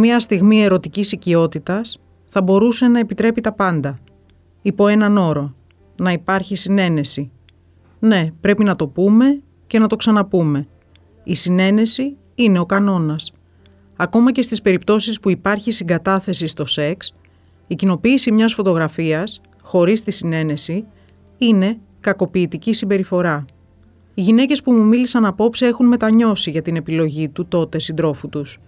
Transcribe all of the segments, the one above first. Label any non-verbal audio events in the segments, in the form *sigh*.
Μία στιγμή ερωτικής οικειότητας θα μπορούσε να επιτρέπει τα πάντα. Υπό έναν όρο. Να υπάρχει συνένεση. Ναι, πρέπει να το πούμε και να το ξαναπούμε. Η συνένεση είναι ο κανόνας. Ακόμα και στις περιπτώσεις που υπάρχει συγκατάθεση στο σεξ, η κοινοποίηση μιας φωτογραφίας, χωρίς τη συνένεση, είναι κακοποιητική συμπεριφορά. Οι γυναίκες που μου μίλησαν απόψε έχουν μετανιώσει για την επιλογή του τότε συντρόφου τους.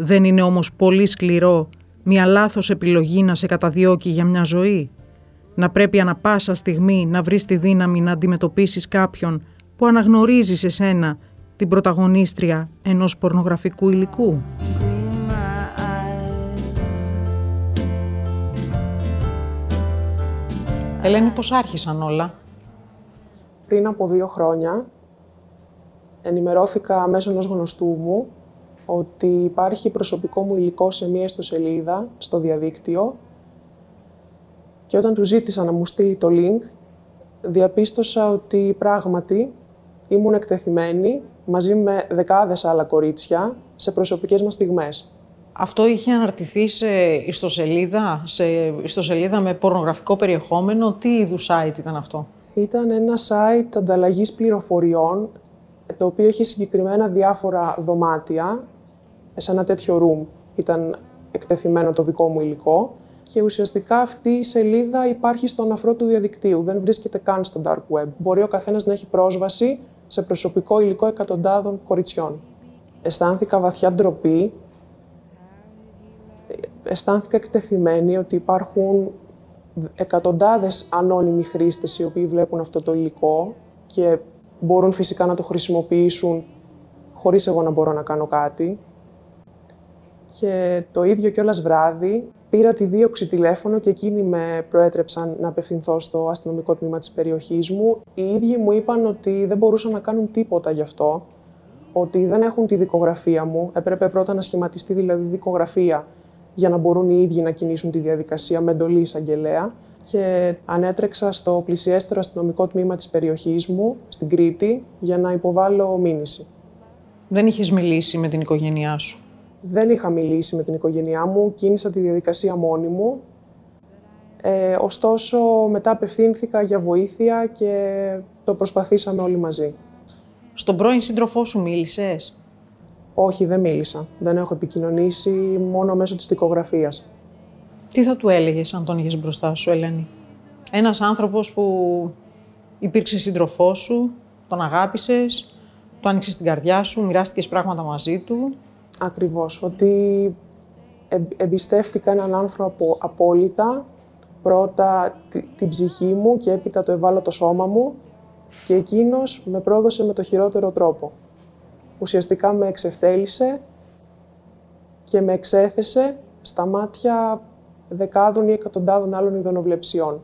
Δεν είναι όμως πολύ σκληρό μια λάθος επιλογή να σε καταδιώκει για μια ζωή; Να πρέπει ανα πάσα στιγμή να βρεις τη δύναμη να αντιμετωπίσεις κάποιον που αναγνωρίζεις σε σένα την πρωταγωνίστρια ενός πορνογραφικού υλικού; Ελένη, πώς άρχισαν όλα; Πριν από δύο χρόνια ενημερώθηκα μέσω ενός γνωστού μου ότι υπάρχει προσωπικό μου υλικό σε μία ιστοσελίδα στο διαδίκτυο και όταν του ζήτησα να μου στείλει το link, διαπίστωσα ότι πράγματι ήμουν εκτεθειμένη μαζί με δεκάδες άλλα κορίτσια σε προσωπικές μας στιγμές. Αυτό είχε αναρτηθεί σε ιστοσελίδα, σε ιστοσελίδα με πορνογραφικό περιεχόμενο; Τι είδους site ήταν αυτό; Ήταν ένα site ανταλλαγής πληροφοριών, το οποίο είχε συγκεκριμένα διάφορα δωμάτια. Σε ένα τέτοιο room ήταν εκτεθειμένο το δικό μου υλικό και ουσιαστικά αυτή η σελίδα υπάρχει στον αφρό του διαδικτύου, δεν βρίσκεται καν στο dark web. Μπορεί ο καθένας να έχει πρόσβαση σε προσωπικό υλικό εκατοντάδων κοριτσιών. Αισθάνθηκα βαθιά ντροπή, αισθάνθηκα εκτεθειμένη ότι υπάρχουν εκατοντάδες ανώνυμοι χρήστες οι οποίοι βλέπουν αυτό το υλικό και μπορούν φυσικά να το χρησιμοποιήσουν χωρίς εγώ να μπορώ να κάνω κάτι. Και το ίδιο κιόλας βράδυ πήρα τη δίωξη τηλέφωνο και εκείνοι με προέτρεψαν να απευθυνθώ στο αστυνομικό τμήμα της περιοχής μου. Οι ίδιοι μου είπαν ότι δεν μπορούσαν να κάνουν τίποτα γι' αυτό, ότι δεν έχουν τη δικογραφία μου. Έπρεπε πρώτα να σχηματιστεί δηλαδή δικογραφία για να μπορούν οι ίδιοι να κινήσουν τη διαδικασία με εντολή εισαγγελέα. Και ανέτρεξα στο πλησιέστερο αστυνομικό τμήμα της περιοχής μου, στην Κρήτη, για να υποβάλω μήνυση. Δεν είχες μιλήσει με την οικογένειά σου; Δεν είχα μιλήσει με την οικογένειά μου, κίνησα τη διαδικασία μόνη μου. Ε, ωστόσο, μετά απευθύνθηκα για βοήθεια και το προσπαθήσαμε όλοι μαζί. Στον πρώην σύντροφό σου μίλησες; Όχι, δεν μίλησα. Δεν έχω επικοινωνήσει μόνο μέσω της δικογραφίας. Τι θα του έλεγες αν τον είχες μπροστά σου, Ελένη; Ένας άνθρωπος που υπήρξε σύντροφός σου, τον αγάπησες, το άνοιξες στην καρδιά σου, μοιράστηκες πράγματα μαζί του Ακριβώς, ότι εμπιστεύτηκα έναν άνθρωπο απόλυτα, πρώτα την ψυχή μου και έπειτα το ευάλωτο σώμα μου και εκείνος με πρόδωσε με το χειρότερο τρόπο. Ουσιαστικά με εξευτέλισε και με εξέθεσε στα μάτια δεκάδων ή εκατοντάδων άλλων ειδωνοβλεψιών.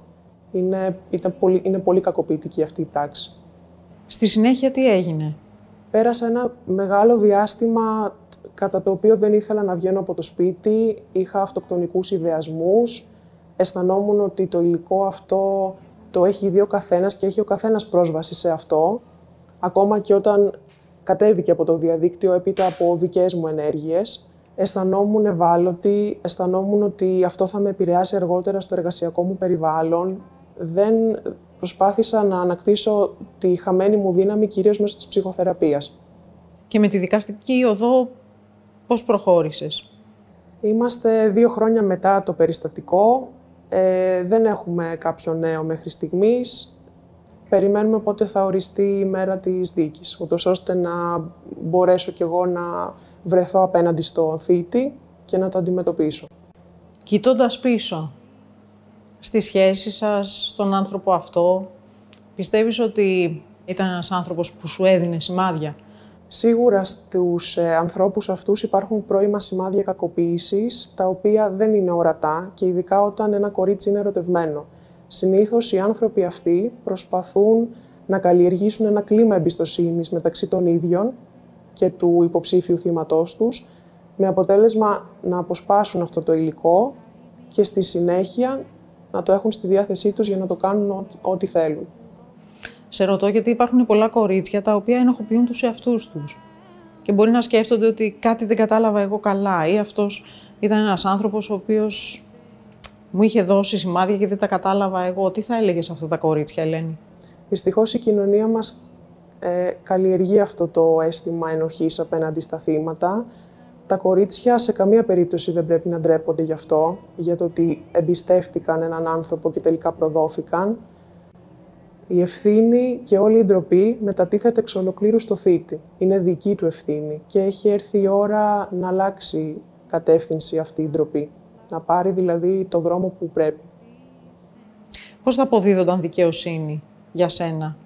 Είναι, ήταν πολύ, είναι πολύ κακοποιητική αυτή η πράξη. Στη συνέχεια τι έγινε; Πέρασα ένα μεγάλο διάστημα κατά το οποίο δεν ήθελα να βγαίνω από το σπίτι, είχα αυτοκτονικούς ιδεασμούς, αισθανόμουν ότι το υλικό αυτό το έχει δει ο καθένας και έχει ο καθένας πρόσβαση σε αυτό, ακόμα και όταν κατέβηκε από το διαδίκτυο έπειτα από δικές μου ενέργειες, αισθανόμουν ευάλωτη, αισθανόμουν ότι αυτό θα με επηρεάσει αργότερα στο εργασιακό μου περιβάλλον. Δεν προσπάθησα να ανακτήσω τη χαμένη μου δύναμη κυρίως μέσω της ψυχοθεραπείας. Και με τη δικαστική οδό Πώς προχώρησες; Είμαστε δύο χρόνια μετά το περιστατικό. Ε, δεν έχουμε κάποιο νέο μέχρι στιγμής. Περιμένουμε πότε θα οριστεί η μέρα της δίκης, ούτως ώστε να μπορέσω κι εγώ να βρεθώ απέναντι στο θήτη και να το αντιμετωπίσω. Κοιτώντας πίσω, στη σχέση σας, στον άνθρωπο αυτό, πιστεύεις ότι ήταν ένας άνθρωπος που σου έδινε σημάδια; Σίγουρα στους ε, ανθρώπους αυτούς υπάρχουν πρώιμα σημάδια κακοποίησης, τα οποία δεν είναι ορατά και ειδικά όταν ένα κορίτσι είναι ερωτευμένο. Συνήθως οι άνθρωποι αυτοί προσπαθούν να καλλιεργήσουν ένα κλίμα εμπιστοσύνης μεταξύ των ίδιων και του υποψήφιου θύματός τους, με αποτέλεσμα να αποσπάσουν αυτό το υλικό και στη συνέχεια να το έχουν στη διάθεσή τους για να το κάνουν ό,τι θέλουν. Σε ρωτώ γιατί υπάρχουν πολλά κορίτσια τα οποία ενοχοποιούν τους εαυτούς τους. και μπορεί να σκέφτονται ότι κάτι δεν κατάλαβα εγώ καλά ή αυτός ήταν ένας άνθρωπος ο οποίος μου είχε δώσει σημάδια και δεν τα κατάλαβα εγώ. Τι θα έλεγες σε αυτά τα κορίτσια, Ελένη; Δυστυχώς η κοινωνία μας ε, καλλιεργεί αυτό το αίσθημα ενοχής απέναντι στα θύματα. Τα κορίτσια σε καμία περίπτωση δεν πρέπει να ντρέπονται γι' αυτό, για το ότι εμπιστεύτηκαν έναν άνθρωπο και τελικά προδόθηκαν. Η ευθύνη και όλη η ντροπή μετατίθεται εξ ολοκλήρου στο θήτη. Είναι δική του ευθύνη και έχει έρθει η ώρα να αλλάξει κατεύθυνση αυτή η ντροπή. Να πάρει δηλαδή το δρόμο που πρέπει. Πώς θα αποδίδονταν δικαιοσύνη για σένα;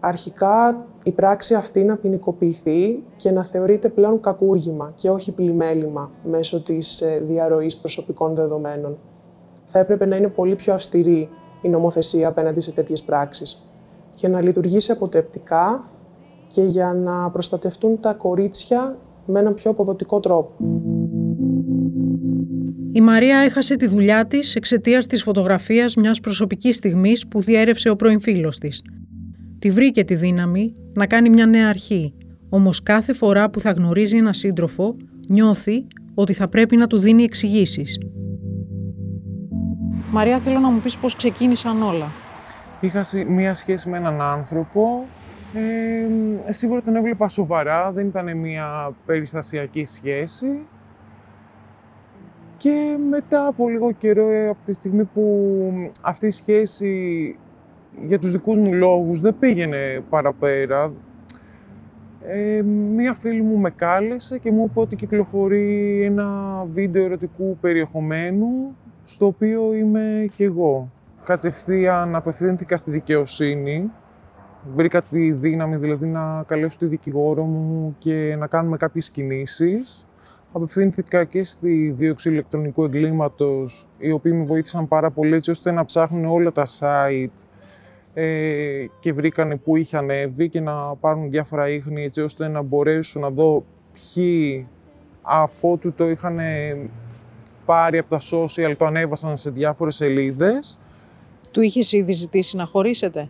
Αρχικά η πράξη αυτή να ποινικοποιηθεί και να θεωρείται πλέον κακούργημα και όχι πλημέλημα μέσω της ε, διαρροής προσωπικών δεδομένων. Θα έπρεπε να είναι πολύ πιο αυστηρή η νομοθεσία απέναντι σε τέτοιες πράξεις για να λειτουργήσει αποτρεπτικά και για να προστατευτούν τα κορίτσια με έναν πιο αποδοτικό τρόπο. Η Μαρία έχασε τη δουλειά της εξαιτίας της φωτογραφίας μιας προσωπικής στιγμής που διέρευσε ο πρώην φίλος της. Τη βρήκε τη δύναμη να κάνει μια νέα αρχή, όμως κάθε φορά που θα γνωρίζει ένα σύντροφο νιώθει ότι θα πρέπει να του δίνει εξηγήσεις. Μαρία, θέλω να μου πεις πώς ξεκίνησαν όλα. Είχα μία σχέση με έναν άνθρωπο. Ε, σίγουρα τον έβλεπα σοβαρά, δεν ήταν μία περιστασιακή σχέση. Και μετά από λίγο καιρό, ε, από τη στιγμή που αυτή η σχέση για τους δικούς μου λόγους δεν πήγαινε παραπέρα, ε, μία φίλη μου με κάλεσε και μου είπε ότι κυκλοφορεί ένα βίντεο ερωτικού περιεχομένου στο οποίο είμαι κι εγώ. Κατευθείαν απευθύνθηκα στη δικαιοσύνη. Βρήκα τη δύναμη δηλαδή να καλέσω τη δικηγόρο μου και να κάνουμε κάποιες κινήσεις. Απευθύνθηκα και στη δίωξη ηλεκτρονικού εγκλήματος, οι οποίοι με βοήθησαν πάρα πολύ έτσι ώστε να ψάχνουν όλα τα site ε, και βρήκανε πού είχε ανέβει και να πάρουν διάφορα ίχνη έτσι ώστε να μπορέσουν να δω ποιοι αφότου το είχαν πάρει από τα social, το ανέβασαν σε διάφορες σελίδες. Του είχες ήδη ζητήσει να χωρίσετε;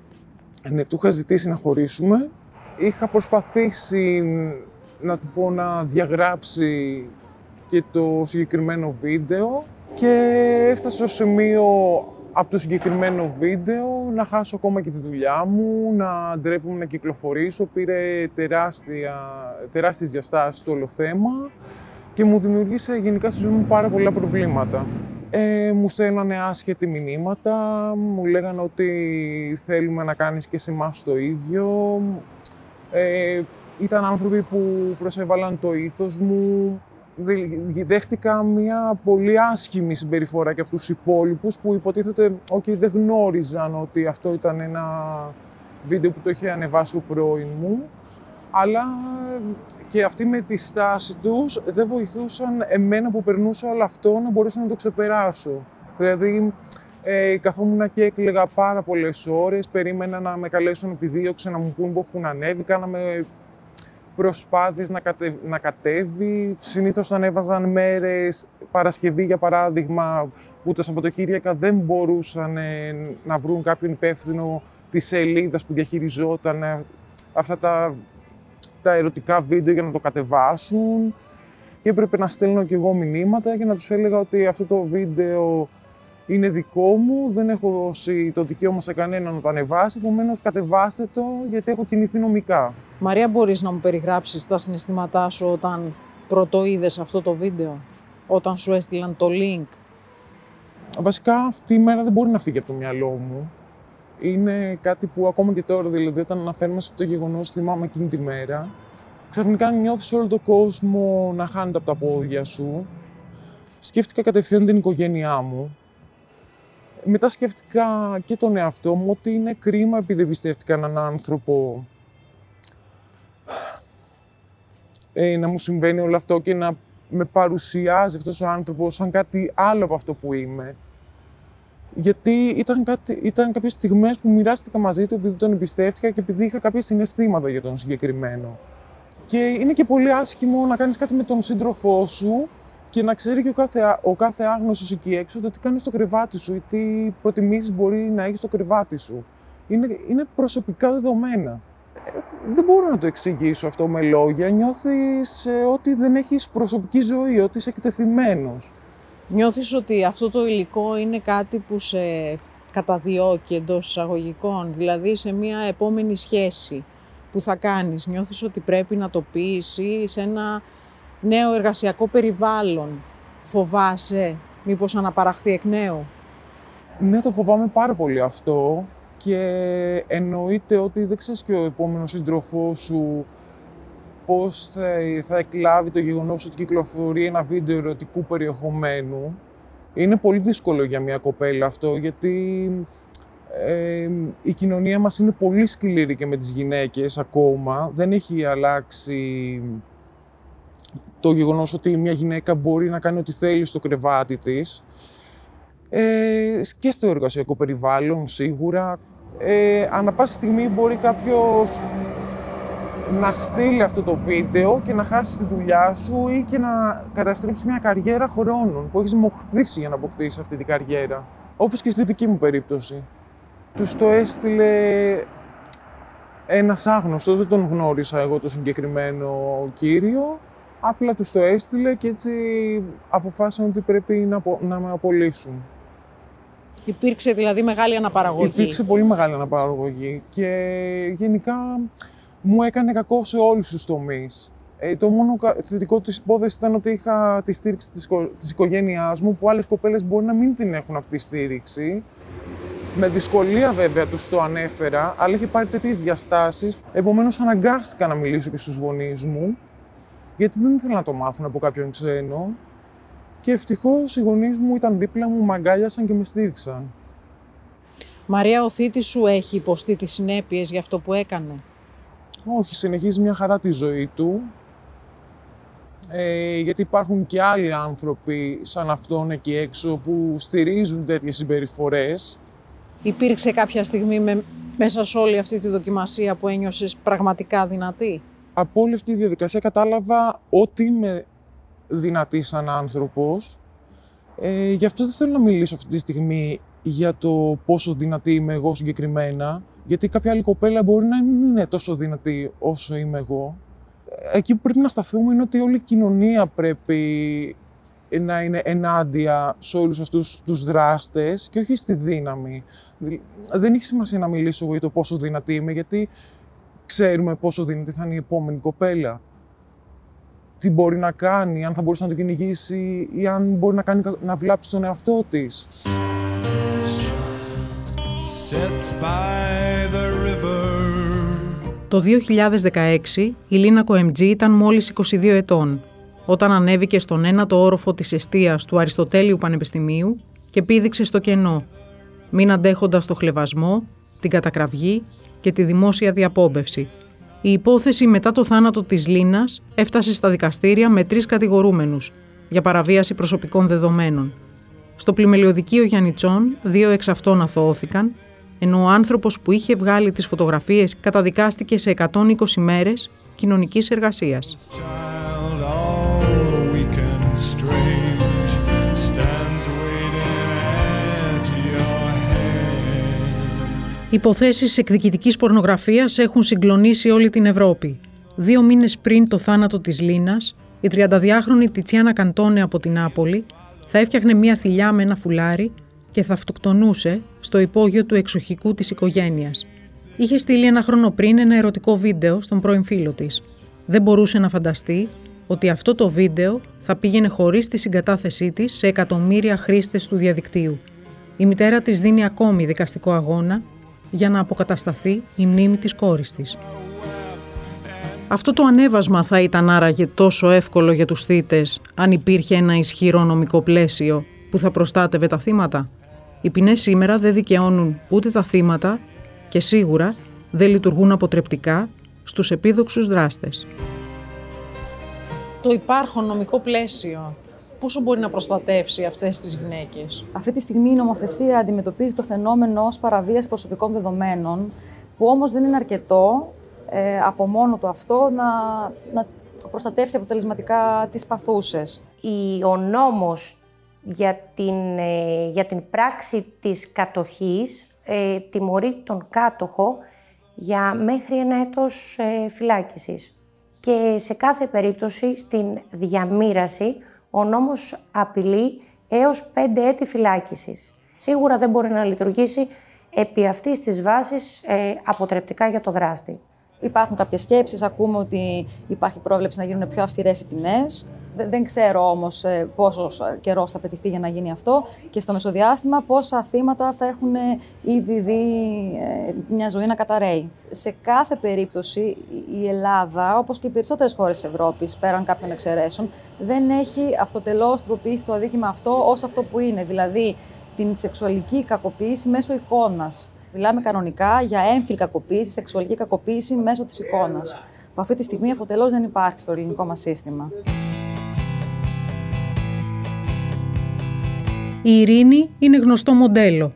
Ναι, του είχα ζητήσει να χωρίσουμε. Είχα προσπαθήσει να του πω να διαγράψει και το συγκεκριμένο βίντεο και έφτασε στο σημείο από το συγκεκριμένο βίντεο να χάσω ακόμα και τη δουλειά μου, να ντρέπομαι να κυκλοφορήσω. Πήρε τεράστια, τεράστιες διαστάσεις το όλο θέμα και μου δημιουργήσε γενικά στη ζωή μου πάρα πολλά προβλήματα. Ε, μου στέλνανε άσχετη μηνύματα, μου λέγανε ότι θέλουμε να κάνεις και σε εμάς το ίδιο. Ε, ήταν άνθρωποι που προσέβαλαν το ήθος μου. Δέχτηκα μια πολύ άσχημη συμπεριφορά και από τους υπόλοιπους που υποτίθεται ότι δεν γνώριζαν ότι αυτό ήταν ένα βίντεο που το είχε ανεβάσει ο πρώην μου αλλά και αυτοί με τη στάση τους δεν βοηθούσαν εμένα που περνούσα όλο αυτό να μπορέσω να το ξεπεράσω. Δηλαδή, ε, καθόμουν και έκλαιγα πάρα πολλές ώρες. Περίμενα να με καλέσουν από τη δίωξη να μου πούν που έχουν ανέβει. Κάναμε προσπάθειες να, κατε... να κατέβει. Συνήθως ανέβαζαν μέρες, Παρασκευή για παράδειγμα, που τα Σαββατοκύριακα δεν μπορούσαν ε, να βρουν κάποιον υπεύθυνο της σελίδας που διαχειριζόταν ε, αυτά τα τα ερωτικά βίντεο για να το κατεβάσουν και έπρεπε να στέλνω και εγώ μηνύματα για να τους έλεγα ότι αυτό το βίντεο είναι δικό μου, δεν έχω δώσει το δικαίωμα σε κανέναν να το ανεβάσει, επομένως κατεβάστε το γιατί έχω κινηθεί νομικά. Μαρία, μπορείς να μου περιγράψεις τα συναισθήματά σου όταν πρώτο αυτό το βίντεο, όταν σου έστειλαν το link; Βασικά αυτή η μέρα δεν μπορεί να φύγει από το μυαλό μου είναι κάτι που ακόμα και τώρα, δηλαδή, όταν αναφέρουμε σε αυτό το γεγονός, θυμάμαι εκείνη τη μέρα. Ξαφνικά νιώθεις όλο τον κόσμο να χάνεται από τα πόδια σου. Σκέφτηκα κατευθείαν την οικογένειά μου. Μετά σκέφτηκα και τον εαυτό μου ότι είναι κρίμα επειδή δεν πιστεύτηκα έναν άνθρωπο ε, να μου συμβαίνει όλο αυτό και να με παρουσιάζει αυτός ο άνθρωπος σαν κάτι άλλο από αυτό που είμαι γιατί ήταν, κάτι, ήταν κάποιες στιγμές που μοιράστηκα μαζί του επειδή τον εμπιστεύτηκα και επειδή είχα κάποια συναισθήματα για τον συγκεκριμένο. Και είναι και πολύ άσχημο να κάνεις κάτι με τον σύντροφό σου και να ξέρει και ο κάθε, ο κάθε άγνωστος εκεί έξω το τι κάνεις στο κρεβάτι σου ή τι προτιμήσεις μπορεί να έχεις στο κρεβάτι σου. Είναι, είναι προσωπικά δεδομένα. δεν μπορώ να το εξηγήσω αυτό με λόγια. Νιώθεις ε, ότι δεν έχεις προσωπική ζωή, ότι είσαι εκτεθειμένος. Νιώθεις ότι αυτό το υλικό είναι κάτι που σε καταδιώκει εντός εισαγωγικών, δηλαδή σε μια επόμενη σχέση που θα κάνεις. Νιώθεις ότι πρέπει να το πεις ή σε ένα νέο εργασιακό περιβάλλον. Φοβάσαι μήπως αναπαραχθεί εκ νέου; Ναι, το φοβάμαι πάρα πολύ αυτό και εννοείται ότι δεν ξέρεις και ο επόμενος σύντροφός σου πώς θα, θα εκλάβει το γεγονός ότι κυκλοφορεί ένα βίντεο ερωτικού περιεχομένου. Είναι πολύ δύσκολο για μια κοπέλα αυτό, γιατί ε, η κοινωνία μας είναι πολύ σκληρή και με τις γυναίκες ακόμα. Δεν έχει αλλάξει το γεγονός ότι μια γυναίκα μπορεί να κάνει ό,τι θέλει στο κρεβάτι της. Ε, και στο εργασιακό περιβάλλον σίγουρα. Ε, ανά πάση στιγμή μπορεί κάποιος να στείλει αυτό το βίντεο και να χάσει τη δουλειά σου ή και να καταστρέψει μια καριέρα χρόνων που έχεις μοχθήσει για να αποκτήσεις αυτή την καριέρα. Όπως και στη δική μου περίπτωση. Τους το έστειλε ένας άγνωστος, δεν τον γνώρισα εγώ το συγκεκριμένο κύριο, απλά τους το έστειλε και έτσι αποφάσισαν ότι πρέπει να, να με απολύσουν. Υπήρξε δηλαδή μεγάλη αναπαραγωγή. Υπήρξε πολύ μεγάλη αναπαραγωγή και γενικά μου έκανε κακό σε όλους τους τομείς. Ε, το μόνο θετικό της υπόθεσης ήταν ότι είχα τη στήριξη της, της οικογένειάς μου, που άλλες κοπέλες μπορεί να μην την έχουν αυτή τη στήριξη. Με δυσκολία βέβαια τους το ανέφερα, αλλά είχε πάρει τέτοιες διαστάσεις. Επομένως αναγκάστηκα να μιλήσω και στους γονείς μου, γιατί δεν ήθελα να το μάθουν από κάποιον ξένο. Και ευτυχώς οι γονείς μου ήταν δίπλα μου, με αγκάλιασαν και με στήριξαν. Μαρία, ο θήτης σου έχει υποστεί τις συνέπειες για αυτό που έκανε; Όχι, συνεχίζει μια χαρά τη ζωή του. Ε, γιατί υπάρχουν και άλλοι άνθρωποι σαν αυτόν εκεί έξω που στηρίζουν τέτοιες συμπεριφορές. Υπήρξε κάποια στιγμή με, μέσα σε όλη αυτή τη δοκιμασία που ένιωσες πραγματικά δυνατή; Από όλη αυτή τη διαδικασία κατάλαβα ότι είμαι δυνατή σαν άνθρωπος. Ε, γι' αυτό δεν θέλω να μιλήσω αυτή τη στιγμή για το πόσο δυνατή είμαι εγώ συγκεκριμένα, γιατί κάποια άλλη κοπέλα μπορεί να μην είναι τόσο δυνατή όσο είμαι εγώ. Εκεί που πρέπει να σταθούμε είναι ότι όλη η κοινωνία πρέπει να είναι ενάντια σε όλους αυτούς τους δράστες και όχι στη δύναμη. Δεν έχει σημασία να μιλήσω για το πόσο δυνατή είμαι, γιατί ξέρουμε πόσο δυνατή θα είναι η επόμενη κοπέλα. Τι μπορεί να κάνει, αν θα μπορούσε να το κυνηγήσει ή αν μπορεί να, κάνει, να βλάψει τον εαυτό της. Το 2016 η Λίνα Κοεμτζή ήταν μόλις 22 ετών, όταν ανέβηκε στον ένατο όροφο της εστίας του Αριστοτέλειου Πανεπιστημίου και πήδηξε στο κενό, μην αντέχοντας το χλεβασμό, την κατακραυγή και τη δημόσια διαπόμπευση. Η υπόθεση μετά το θάνατο της Λίνας έφτασε στα δικαστήρια με τρεις κατηγορούμενους για παραβίαση προσωπικών δεδομένων. Στο πλημελιωδικείο Γιαννιτσών, δύο εξ αυτών αθωώθηκαν ενώ ο άνθρωπος που είχε βγάλει τις φωτογραφίες καταδικάστηκε σε 120 μέρες κοινωνικής εργασίας. Υποθέσεις εκδικητικής πορνογραφίας έχουν συγκλονίσει όλη την Ευρώπη. Δύο μήνες πριν το θάνατο της Λίνας, η 32χρονη Τιτσιάνα Καντώνε από την Νάπολη θα έφτιαχνε μία θηλιά με ένα φουλάρι και θα αυτοκτονούσε στο υπόγειο του εξοχικού της οικογένειας. Είχε στείλει ένα χρόνο πριν ένα ερωτικό βίντεο στον πρώην φίλο της. Δεν μπορούσε να φανταστεί ότι αυτό το βίντεο θα πήγαινε χωρίς τη συγκατάθεσή της σε εκατομμύρια χρήστες του διαδικτύου. Η μητέρα της δίνει ακόμη δικαστικό αγώνα για να αποκατασταθεί η μνήμη της κόρης της. Αυτό το ανέβασμα θα ήταν άραγε τόσο εύκολο για τους θύτες αν υπήρχε ένα ισχυρό νομικό πλαίσιο που θα προστάτευε τα θύματα; Οι ποινές σήμερα δεν δικαιώνουν ούτε τα θύματα και σίγουρα δεν λειτουργούν αποτρεπτικά στους επίδοξους δράστες. Το υπάρχον νομικό πλαίσιο πόσο μπορεί να προστατεύσει αυτές τις γυναίκες; Αυτή τη στιγμή η νομοθεσία αντιμετωπίζει το φαινόμενο ως παραβίαση προσωπικών δεδομένων, που όμως δεν είναι αρκετό ε, από μόνο του αυτό να, να προστατεύσει αποτελεσματικά τις παθούσες. Ο νόμος για την, ε, για την πράξη της κατοχής ε, τιμωρεί τον κάτοχο για μέχρι ένα έτος ε, φυλάκισης. Και σε κάθε περίπτωση στην διαμήραση ο νόμος απειλεί έως 5 έτη φυλάκισης. Σίγουρα δεν μπορεί να λειτουργήσει επί αυτής της βάσης ε, αποτρεπτικά για το δράστη. Υπάρχουν κάποιες σκέψεις, ακούμε ότι υπάρχει πρόβλεψη να γίνουν πιο αυστηρές οι ποινές. Δεν ξέρω όμως ε, πόσο καιρός θα πετυχθεί για να γίνει αυτό και στο μεσοδιάστημα πόσα θύματα θα έχουν ε, ήδη δει ε, μια ζωή να καταραίει. Σε κάθε περίπτωση η Ελλάδα, όπως και οι περισσότερες χώρες της Ευρώπης, πέραν κάποιων εξαιρέσεων, δεν έχει αυτοτελώς τροποποιήσει το αδίκημα αυτό ως αυτό που είναι. Δηλαδή την σεξουαλική κακοποίηση μέσω εικόνας. Μιλάμε κανονικά για έμφυλη κακοποίηση, σεξουαλική κακοποίηση μέσω της εικόνας. Που αυτή τη στιγμή αφοτελώς δεν υπάρχει στο ελληνικό μας σύστημα. Η Ειρήνη είναι γνωστό μοντέλο.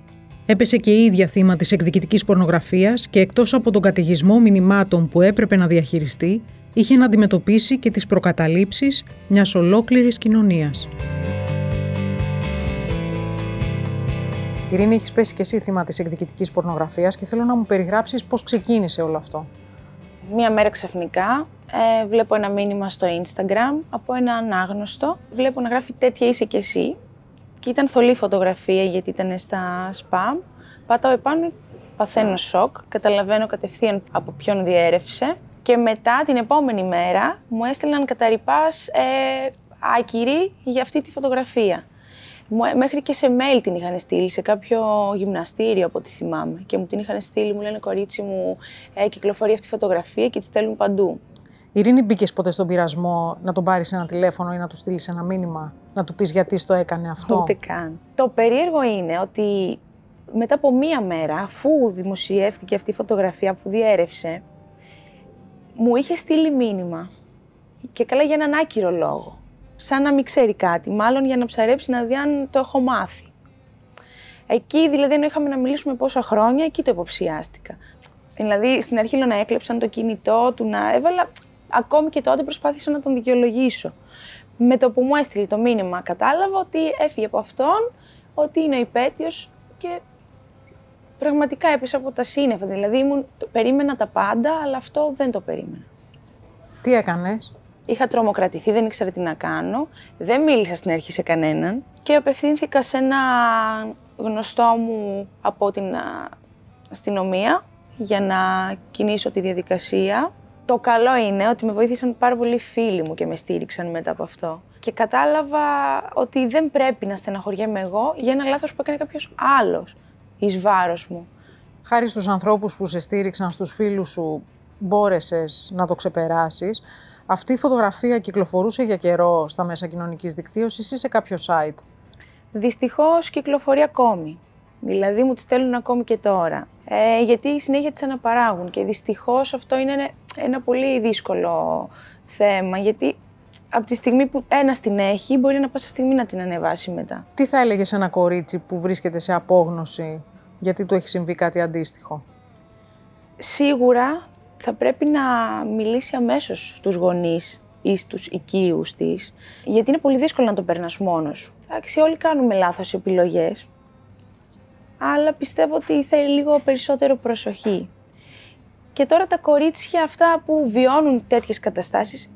Έπεσε και η ίδια θύμα της εκδικητικής πορνογραφίας και εκτός από τον καταιγισμό μηνυμάτων που έπρεπε να διαχειριστεί, είχε να αντιμετωπίσει και τις προκαταλήψεις μιας ολόκληρης κοινωνίας. Ειρήνη, έχεις πέσει και εσύ θύμα της εκδικητικής πορνογραφίας και θέλω να μου περιγράψεις πώς ξεκίνησε όλο αυτό. Μία μέρα ξαφνικά ε, βλέπω ένα μήνυμα στο Instagram από έναν άγνωστο. Βλέπω να γράφει τέτοια είσαι κι εσύ και ήταν θολή φωτογραφία γιατί ήταν στα spam. Πάταω επάνω, παθαίνω σοκ, καταλαβαίνω κατευθείαν από ποιον διέρευσε και μετά την επόμενη μέρα μου έστειλαν καταρρυπάς ε, άκυρη για αυτή τη φωτογραφία. Μέχρι και σε mail την είχαν στείλει, σε κάποιο γυμναστήριο από ό,τι θυμάμαι. Και μου την είχαν στείλει, μου λένε κορίτσι μου, ε, κυκλοφορεί αυτή η φωτογραφία και τη στέλνουν παντού. Ειρήνη, μπήκες ποτέ στον πειρασμό να τον πάρεις ένα τηλέφωνο ή να του στείλεις ένα μήνυμα, να του πεις γιατί το έκανε αυτό; Ούτε καν. Το περίεργο είναι ότι μετά από μία μέρα, αφού δημοσιεύτηκε αυτή η φωτογραφία, που διέρευσε, μου είχε στείλει μήνυμα. Και καλά για έναν άκυρο λόγο. Σαν να μην ξέρει κάτι, μάλλον για να ψαρέψει να δει αν το έχω μάθει. Εκεί δηλαδή, ενώ είχαμε να μιλήσουμε πόσα χρόνια, εκεί το υποψιάστηκα. Δηλαδή, στην αρχή λέω να έκλεψαν το κινητό του, να έβαλα ακόμη και τότε προσπάθησα να τον δικαιολογήσω. Με το που μου έστειλε το μήνυμα κατάλαβα ότι έφυγε από αυτόν, ότι είναι ο υπέτειος και πραγματικά έπεσα από τα σύννεφα. Δηλαδή ήμουν, περίμενα τα πάντα, αλλά αυτό δεν το περίμενα. Τι έκανες; Είχα τρομοκρατηθεί, δεν ήξερα τι να κάνω. Δεν μίλησα στην αρχή σε κανέναν και απευθύνθηκα σε ένα γνωστό μου από την αστυνομία για να κινήσω τη διαδικασία το καλό είναι ότι με βοήθησαν πάρα πολλοί φίλοι μου και με στήριξαν μετά από αυτό. Και κατάλαβα ότι δεν πρέπει να στεναχωριέμαι εγώ για ένα λάθος που έκανε κάποιος άλλος εις βάρος μου. Χάρη στους ανθρώπους που σε στήριξαν, στους φίλους σου, μπόρεσες να το ξεπεράσεις. Αυτή η φωτογραφία κυκλοφορούσε για καιρό στα μέσα κοινωνικής δικτύωσης ή σε κάποιο site; Δυστυχώς κυκλοφορεί ακόμη. Δηλαδή μου τη στέλνουν ακόμη και τώρα. Ε, γιατί συνέχεια τις αναπαράγουν και δυστυχώς αυτό είναι ένα πολύ δύσκολο θέμα, γιατί από τη στιγμή που ένα την έχει, μπορεί να πάσα στιγμή να την ανεβάσει μετά. Τι θα έλεγες σε ένα κορίτσι που βρίσκεται σε απόγνωση, γιατί του έχει συμβεί κάτι αντίστοιχο; Σίγουρα θα πρέπει να μιλήσει αμέσως στους γονείς ή στους οικείους της, γιατί είναι πολύ δύσκολο να το περνάς μόνος σου. Εντάξει, όλοι κάνουμε λάθος επιλογές, αλλά πιστεύω ότι θέλει λίγο περισσότερο προσοχή. Και τώρα τα κορίτσια αυτά που βιώνουν τέτοιες καταστάσεις,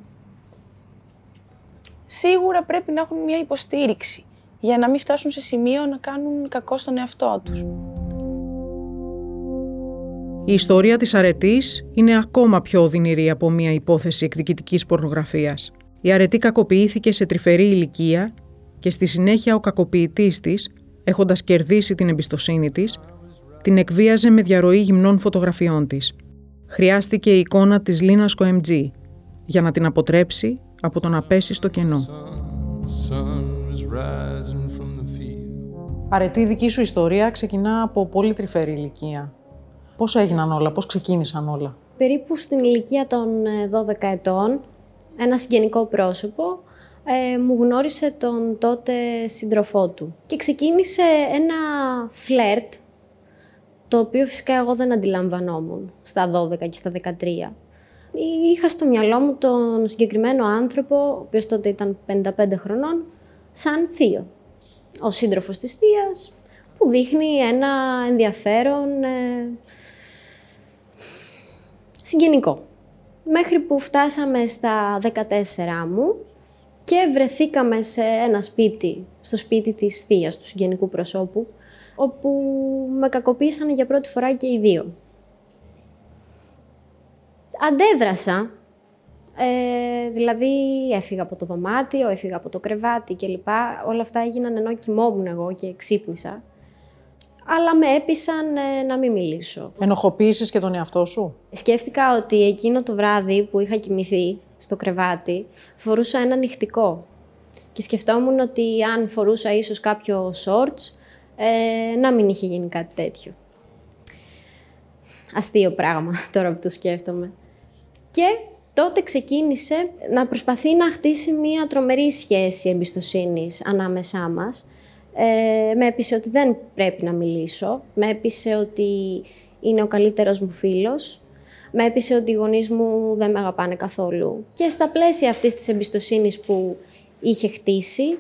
σίγουρα πρέπει να έχουν μια υποστήριξη για να μην φτάσουν σε σημείο να κάνουν κακό στον εαυτό τους. Η ιστορία της αρετής είναι ακόμα πιο οδυνηρή από μια υπόθεση εκδικητικής πορνογραφίας. Η αρετή κακοποιήθηκε σε τρυφερή ηλικία και στη συνέχεια ο κακοποιητής της, έχοντας κερδίσει την εμπιστοσύνη της, την εκβίαζε με διαρροή γυμνών φωτογραφιών της χρειάστηκε η εικόνα της Λίνας Κοεμτζή για να την αποτρέψει από το να πέσει στο κενό. Αρετή, η δική σου ιστορία ξεκινά από πολύ τρυφερή ηλικία. Πώς έγιναν όλα, πώς ξεκίνησαν όλα; Περίπου στην ηλικία των 12 ε, ετών, ένα συγγενικό πρόσωπο ε, μου γνώρισε τον τότε σύντροφό του. Και ξεκίνησε ένα φλερτ το οποίο φυσικά εγώ δεν αντιλαμβανόμουν στα 12 και στα 13. Είχα στο μυαλό μου τον συγκεκριμένο άνθρωπο, ο οποίος τότε ήταν 55 χρονών, σαν θείο. Ο σύντροφος της θείας, που δείχνει ένα ενδιαφέρον ε, συγγενικό. Μέχρι που φτάσαμε στα 14 μου και βρεθήκαμε σε ένα σπίτι, στο σπίτι της θείας του συγγενικού προσώπου, όπου με κακοποίησαν για πρώτη φορά και οι δύο. Αντέδρασα, ε, δηλαδή έφυγα από το δωμάτιο, έφυγα από το κρεβάτι κλπ. Όλα αυτά έγιναν ενώ κοιμόμουν εγώ και ξύπνησα. Αλλά με έπεισαν ε, να μην μιλήσω. Ενοχοποίησες και τον εαυτό σου; Σκέφτηκα ότι εκείνο το βράδυ που είχα κοιμηθεί στο κρεβάτι, φορούσα ένα νυχτικό. Και σκεφτόμουν ότι αν φορούσα ίσως κάποιο shorts, ε, να μην είχε γίνει κάτι τέτοιο. Αστείο πράγμα *laughs* τώρα που το σκέφτομαι. Και τότε ξεκίνησε να προσπαθεί να χτίσει μία τρομερή σχέση εμπιστοσύνης ανάμεσά μας. Ε, με έπεισε ότι δεν πρέπει να μιλήσω. Με έπεισε ότι είναι ο καλύτερος μου φίλος. Με έπεισε ότι οι γονείς μου δεν με αγαπάνε καθόλου. Και στα πλαίσια αυτής της εμπιστοσύνης που είχε χτίσει,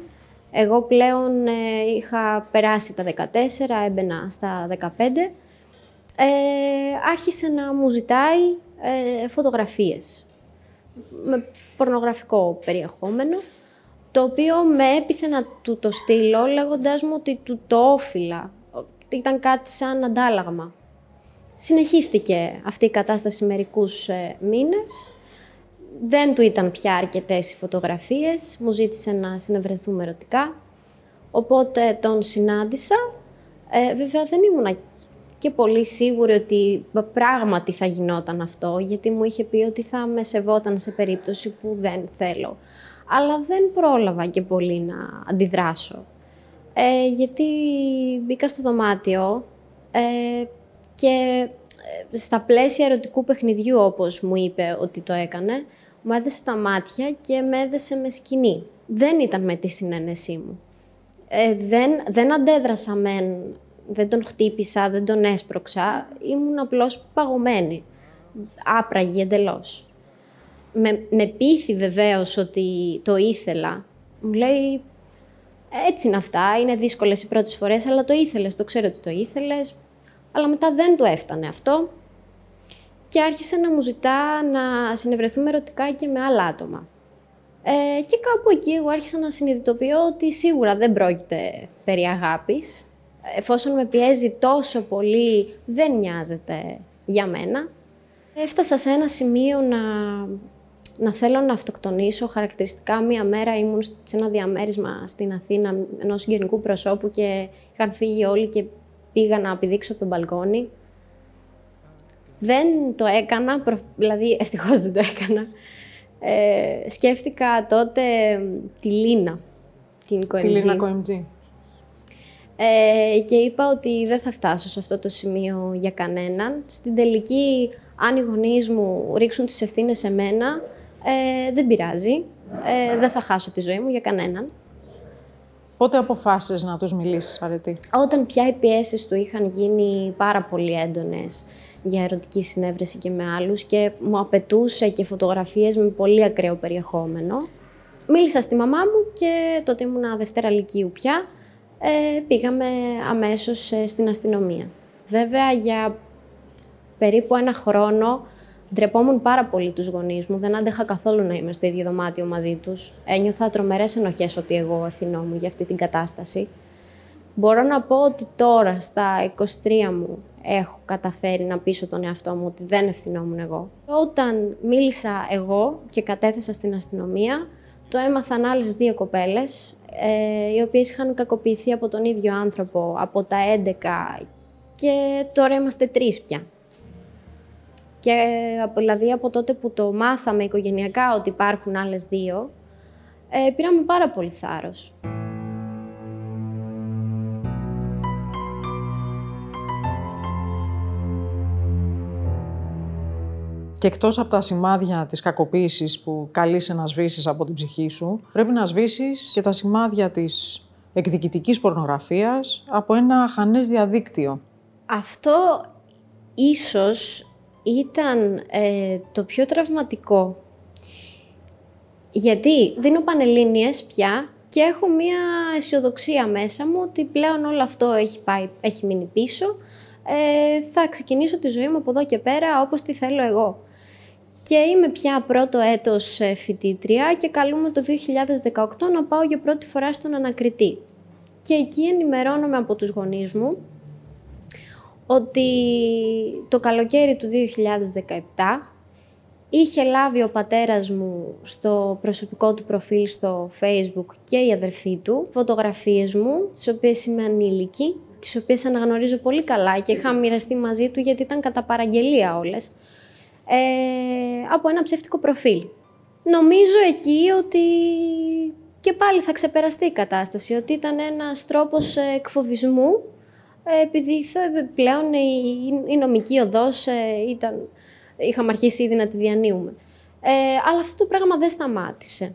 εγώ πλέον ε, είχα περάσει τα 14, έμπαινα στα 15, ε, άρχισε να μου ζητάει ε, φωτογραφίες με πορνογραφικό περιεχόμενο, το οποίο με έπιθε να του το στείλω λέγοντάς μου ότι του το όφυλα. Ήταν κάτι σαν αντάλλαγμα. Συνεχίστηκε αυτή η κατάσταση μερικούς ε, μήνες. Δεν του ήταν πια αρκετές οι φωτογραφίες. Μου ζήτησε να συνευρεθούμε ερωτικά. Οπότε τον συνάντησα. Ε, βέβαια δεν ήμουνα και πολύ σίγουρη ότι πράγματι θα γινόταν αυτό, γιατί μου είχε πει ότι θα με σεβόταν σε περίπτωση που δεν θέλω. Αλλά δεν πρόλαβα και πολύ να αντιδράσω. Ε, γιατί μπήκα στο δωμάτιο ε, και ε, στα πλαίσια ερωτικού παιχνιδιού, όπως μου είπε ότι το έκανε, μου έδεσε τα μάτια και με έδεσε με σκηνή. Δεν ήταν με τη συνένεσή μου. Ε, δεν, δεν αντέδρασα μεν, δεν τον χτύπησα, δεν τον έσπρωξα. Ήμουν απλώς παγωμένη. Άπραγη εντελώς. Με, με πείθη βεβαίως ότι το ήθελα. Μου λέει, έτσι είναι αυτά, είναι δύσκολες οι πρώτες φορές, αλλά το ήθελες, το ξέρω ότι το ήθελες. Αλλά μετά δεν του έφτανε αυτό και άρχισε να μου ζητά να συνευρεθούμε ερωτικά και με άλλα άτομα. Ε, και κάπου εκεί εγώ άρχισα να συνειδητοποιώ ότι σίγουρα δεν πρόκειται περί αγάπης. Εφόσον με πιέζει τόσο πολύ, δεν νοιάζεται για μένα. Έφτασα σε ένα σημείο να, να θέλω να αυτοκτονήσω. Χαρακτηριστικά μία μέρα ήμουν σε ένα διαμέρισμα στην Αθήνα ενός συγγενικού προσώπου και είχαν φύγει όλοι και πήγα να πηδήξω από τον μπαλκόνι. Δεν το έκανα, δηλαδή *laughs* ευτυχώς δεν το έκανα. Ε, σκέφτηκα τότε τη Λίνα, την Κοεμτζή. Τη Λίνα Κοεμτζή. Ε, και είπα ότι δεν θα φτάσω σε αυτό το σημείο για κανέναν. Στην τελική, αν οι γονείς μου ρίξουν τις ευθύνες σε μένα, ε, δεν πειράζει. Ε, δεν θα χάσω τη ζωή μου για κανέναν. Πότε αποφάσισες να τους μιλήσεις, Αρετή; Όταν πια οι πιέσεις του είχαν γίνει πάρα πολύ έντονες για ερωτική συνέβρεση και με άλλους και μου απαιτούσε και φωτογραφίες με πολύ ακραίο περιεχόμενο. Μίλησα στη μαμά μου και τότε ήμουνα Δευτέρα Λυκείου πια. Ε, πήγαμε αμέσως ε, στην αστυνομία. Βέβαια, για περίπου ένα χρόνο ντρεπόμουν πάρα πολύ τους γονείς μου. Δεν άντεχα καθόλου να είμαι στο ίδιο δωμάτιο μαζί τους. Ένιωθα τρομερές ενοχές ότι εγώ ευθυνόμουν για αυτή την κατάσταση. Μπορώ να πω ότι τώρα, στα 23 μου, έχω καταφέρει να πείσω τον εαυτό μου ότι δεν ευθυνόμουν εγώ. Όταν μίλησα εγώ και κατέθεσα στην αστυνομία, το έμαθαν άλλες δύο κοπέλες, ε, οι οποίες είχαν κακοποιηθεί από τον ίδιο άνθρωπο από τα 11 και τώρα είμαστε τρεις πια. Και δηλαδή από τότε που το μάθαμε οικογενειακά ότι υπάρχουν άλλες δύο, ε, πήραμε πάρα πολύ θάρρος. Και εκτός από τα σημάδια της κακοποίησης που καλείσαι να σβήσεις από την ψυχή σου, πρέπει να σβήσεις και τα σημάδια της εκδικητικής πορνογραφίας από ένα χανές διαδίκτυο. Αυτό ίσως ήταν ε, το πιο τραυματικό. Γιατί δίνω πανελλήνιες πια και έχω μία αισιοδοξία μέσα μου ότι πλέον όλο αυτό έχει, πάει, έχει μείνει πίσω. Ε, θα ξεκινήσω τη ζωή μου από εδώ και πέρα όπως τη θέλω εγώ. και είμαι πια πρώτο έτος ε, φοιτήτρια και καλούμε το 2018 να πάω για πρώτη φορά στον ανακριτή. Και εκεί ενημερώνομαι από τους γονείς μου ότι το καλοκαίρι του 2017 είχε λάβει ο πατέρας μου στο προσωπικό του προφίλ στο facebook και η αδερφή του φωτογραφίες μου, τις οποίες είμαι ανήλικη, τις οποίες αναγνωρίζω πολύ καλά και είχα μοιραστεί μαζί του γιατί ήταν κατά παραγγελία όλες, ε, από ένα ψεύτικο προφίλ. Νομίζω εκεί ότι και πάλι θα ξεπεραστεί η κατάσταση, ότι ήταν ένας τρόπος εκφοβισμού, ε, επειδή πλέον η νομική οδός ε, ήταν είχαμε αρχίσει ήδη να τη διανύουμε. Ε, αλλά αυτό το πράγμα δεν σταμάτησε.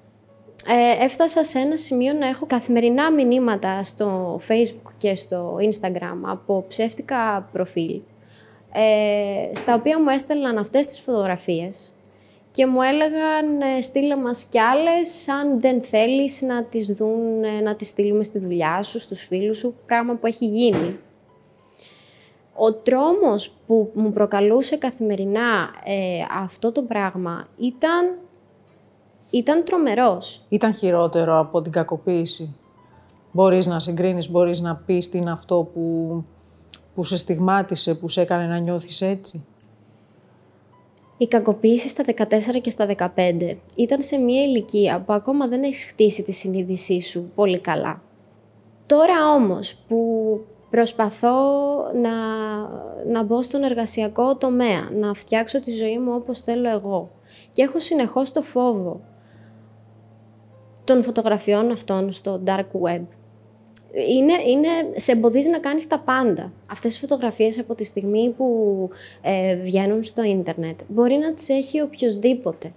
Ε, έφτασα σε ένα σημείο να έχω καθημερινά μηνύματα στο facebook και στο instagram από ψεύτικα προφίλ, ε, στα οποία μου έστελναν αυτές τις φωτογραφίες και μου έλεγαν ε, στείλε μας κι άλλες αν δεν θέλεις να τις δουν, ε, να τις στείλουμε στη δουλειά σου, στους φίλους σου, πράγμα που έχει γίνει. Ο τρόμος που μου προκαλούσε καθημερινά ε, αυτό το πράγμα ήταν, ήταν τρομερός. Ήταν χειρότερο από την κακοποίηση. Μπορείς να συγκρίνεις, μπορείς να πεις τι είναι αυτό που, που σε στιγμάτισε, που σε έκανε να νιώθεις έτσι. Η κακοποίηση στα 14 και στα 15 ήταν σε μια ηλικία που ακόμα δεν έχεις χτίσει τη συνείδησή σου πολύ καλά. Τώρα όμως που Προσπαθώ να, να μπω στον εργασιακό τομέα, να φτιάξω τη ζωή μου όπως θέλω εγώ. Και έχω συνεχώς το φόβο των φωτογραφιών αυτών στο dark web. Είναι, είναι, σε εμποδίζει να κάνεις τα πάντα. Αυτές οι φωτογραφίες από τη στιγμή που ε, βγαίνουν στο ίντερνετ μπορεί να τις έχει οποιοδήποτε.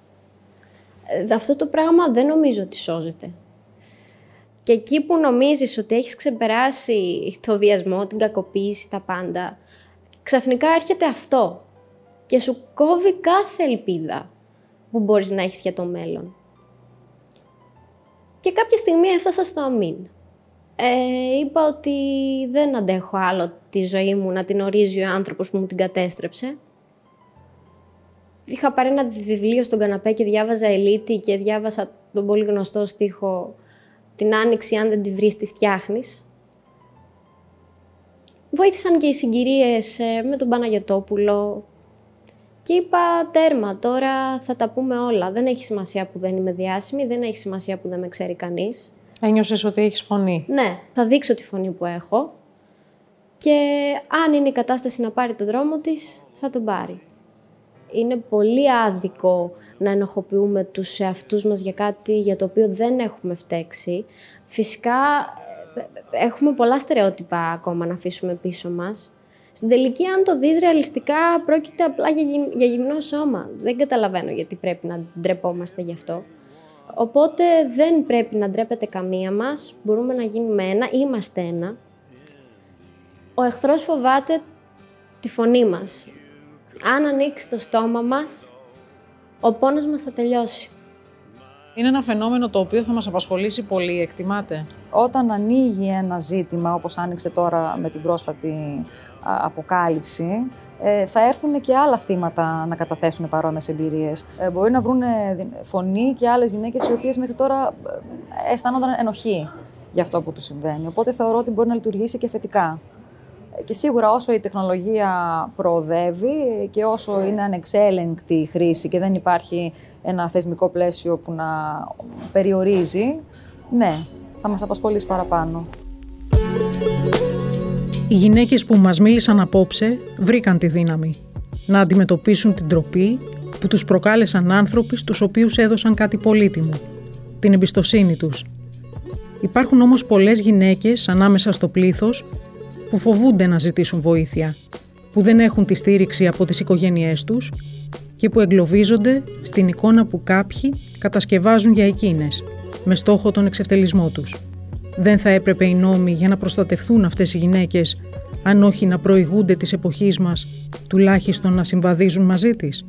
Ε, αυτό το πράγμα δεν νομίζω ότι σώζεται. Και εκεί που νομίζεις ότι έχεις ξεπεράσει το βιασμό, την κακοποίηση, τα πάντα, ξαφνικά έρχεται αυτό και σου κόβει κάθε ελπίδα που μπορείς να έχεις για το μέλλον. Και κάποια στιγμή έφτασα στο αμήν. Ε, είπα ότι δεν αντέχω άλλο τη ζωή μου να την ορίζει ο άνθρωπος που μου την κατέστρεψε. Είχα πάρει ένα βιβλίο στον καναπέ και διάβαζα ελίτη και διάβασα τον πολύ γνωστό στίχο την άνοιξη, αν δεν τη βρεις, τη φτιάχνεις. Βοήθησαν και οι συγκυρίες ε, με τον Παναγιωτόπουλο και είπα τέρμα, τώρα θα τα πούμε όλα. Δεν έχει σημασία που δεν είμαι διάσημη, δεν έχει σημασία που δεν με ξέρει κανείς. Ένιωσες ότι έχεις φωνή. Ναι, θα δείξω τη φωνή που έχω και αν είναι η κατάσταση να πάρει το δρόμο της, θα τον πάρει είναι πολύ άδικο να ενοχοποιούμε τους εαυτούς μας για κάτι για το οποίο δεν έχουμε φταίξει. Φυσικά έχουμε πολλά στερεότυπα ακόμα να αφήσουμε πίσω μας. Στην τελική, αν το δεις ρεαλιστικά, πρόκειται απλά για, για γυμνό σώμα. Δεν καταλαβαίνω γιατί πρέπει να ντρεπόμαστε γι' αυτό. Οπότε δεν πρέπει να ντρέπεται καμία μας, μπορούμε να γίνουμε ένα, είμαστε ένα. Ο εχθρός φοβάται τη φωνή μας αν ανοίξει το στόμα μας, ο πόνος μας θα τελειώσει. Είναι ένα φαινόμενο το οποίο θα μας απασχολήσει πολύ, εκτιμάτε. Όταν ανοίγει ένα ζήτημα, όπως άνοιξε τώρα με την πρόσφατη αποκάλυψη, ε, θα έρθουν και άλλα θύματα να καταθέσουν παρόμοιες εμπειρίες. Ε, μπορεί να βρουν φωνή και άλλες γυναίκες οι οποίες μέχρι τώρα ε, αισθάνονταν ενοχή για αυτό που τους συμβαίνει. Οπότε θεωρώ ότι μπορεί να λειτουργήσει και θετικά. Και σίγουρα όσο η τεχνολογία προοδεύει και όσο είναι ανεξέλεγκτη η χρήση και δεν υπάρχει ένα θεσμικό πλαίσιο που να περιορίζει, ναι, θα μας απασχολήσει παραπάνω. Οι γυναίκες που μας μίλησαν απόψε βρήκαν τη δύναμη να αντιμετωπίσουν την τροπή που τους προκάλεσαν άνθρωποι στους οποίους έδωσαν κάτι πολύτιμο, την εμπιστοσύνη τους. Υπάρχουν όμως πολλές γυναίκες ανάμεσα στο πλήθος που φοβούνται να ζητήσουν βοήθεια, που δεν έχουν τη στήριξη από τις οικογένειές τους και που εγκλωβίζονται στην εικόνα που κάποιοι κατασκευάζουν για εκείνες, με στόχο τον εξευτελισμό τους. Δεν θα έπρεπε οι νόμοι για να προστατευθούν αυτές οι γυναίκες, αν όχι να προηγούνται της εποχής μας, τουλάχιστον να συμβαδίζουν μαζί της.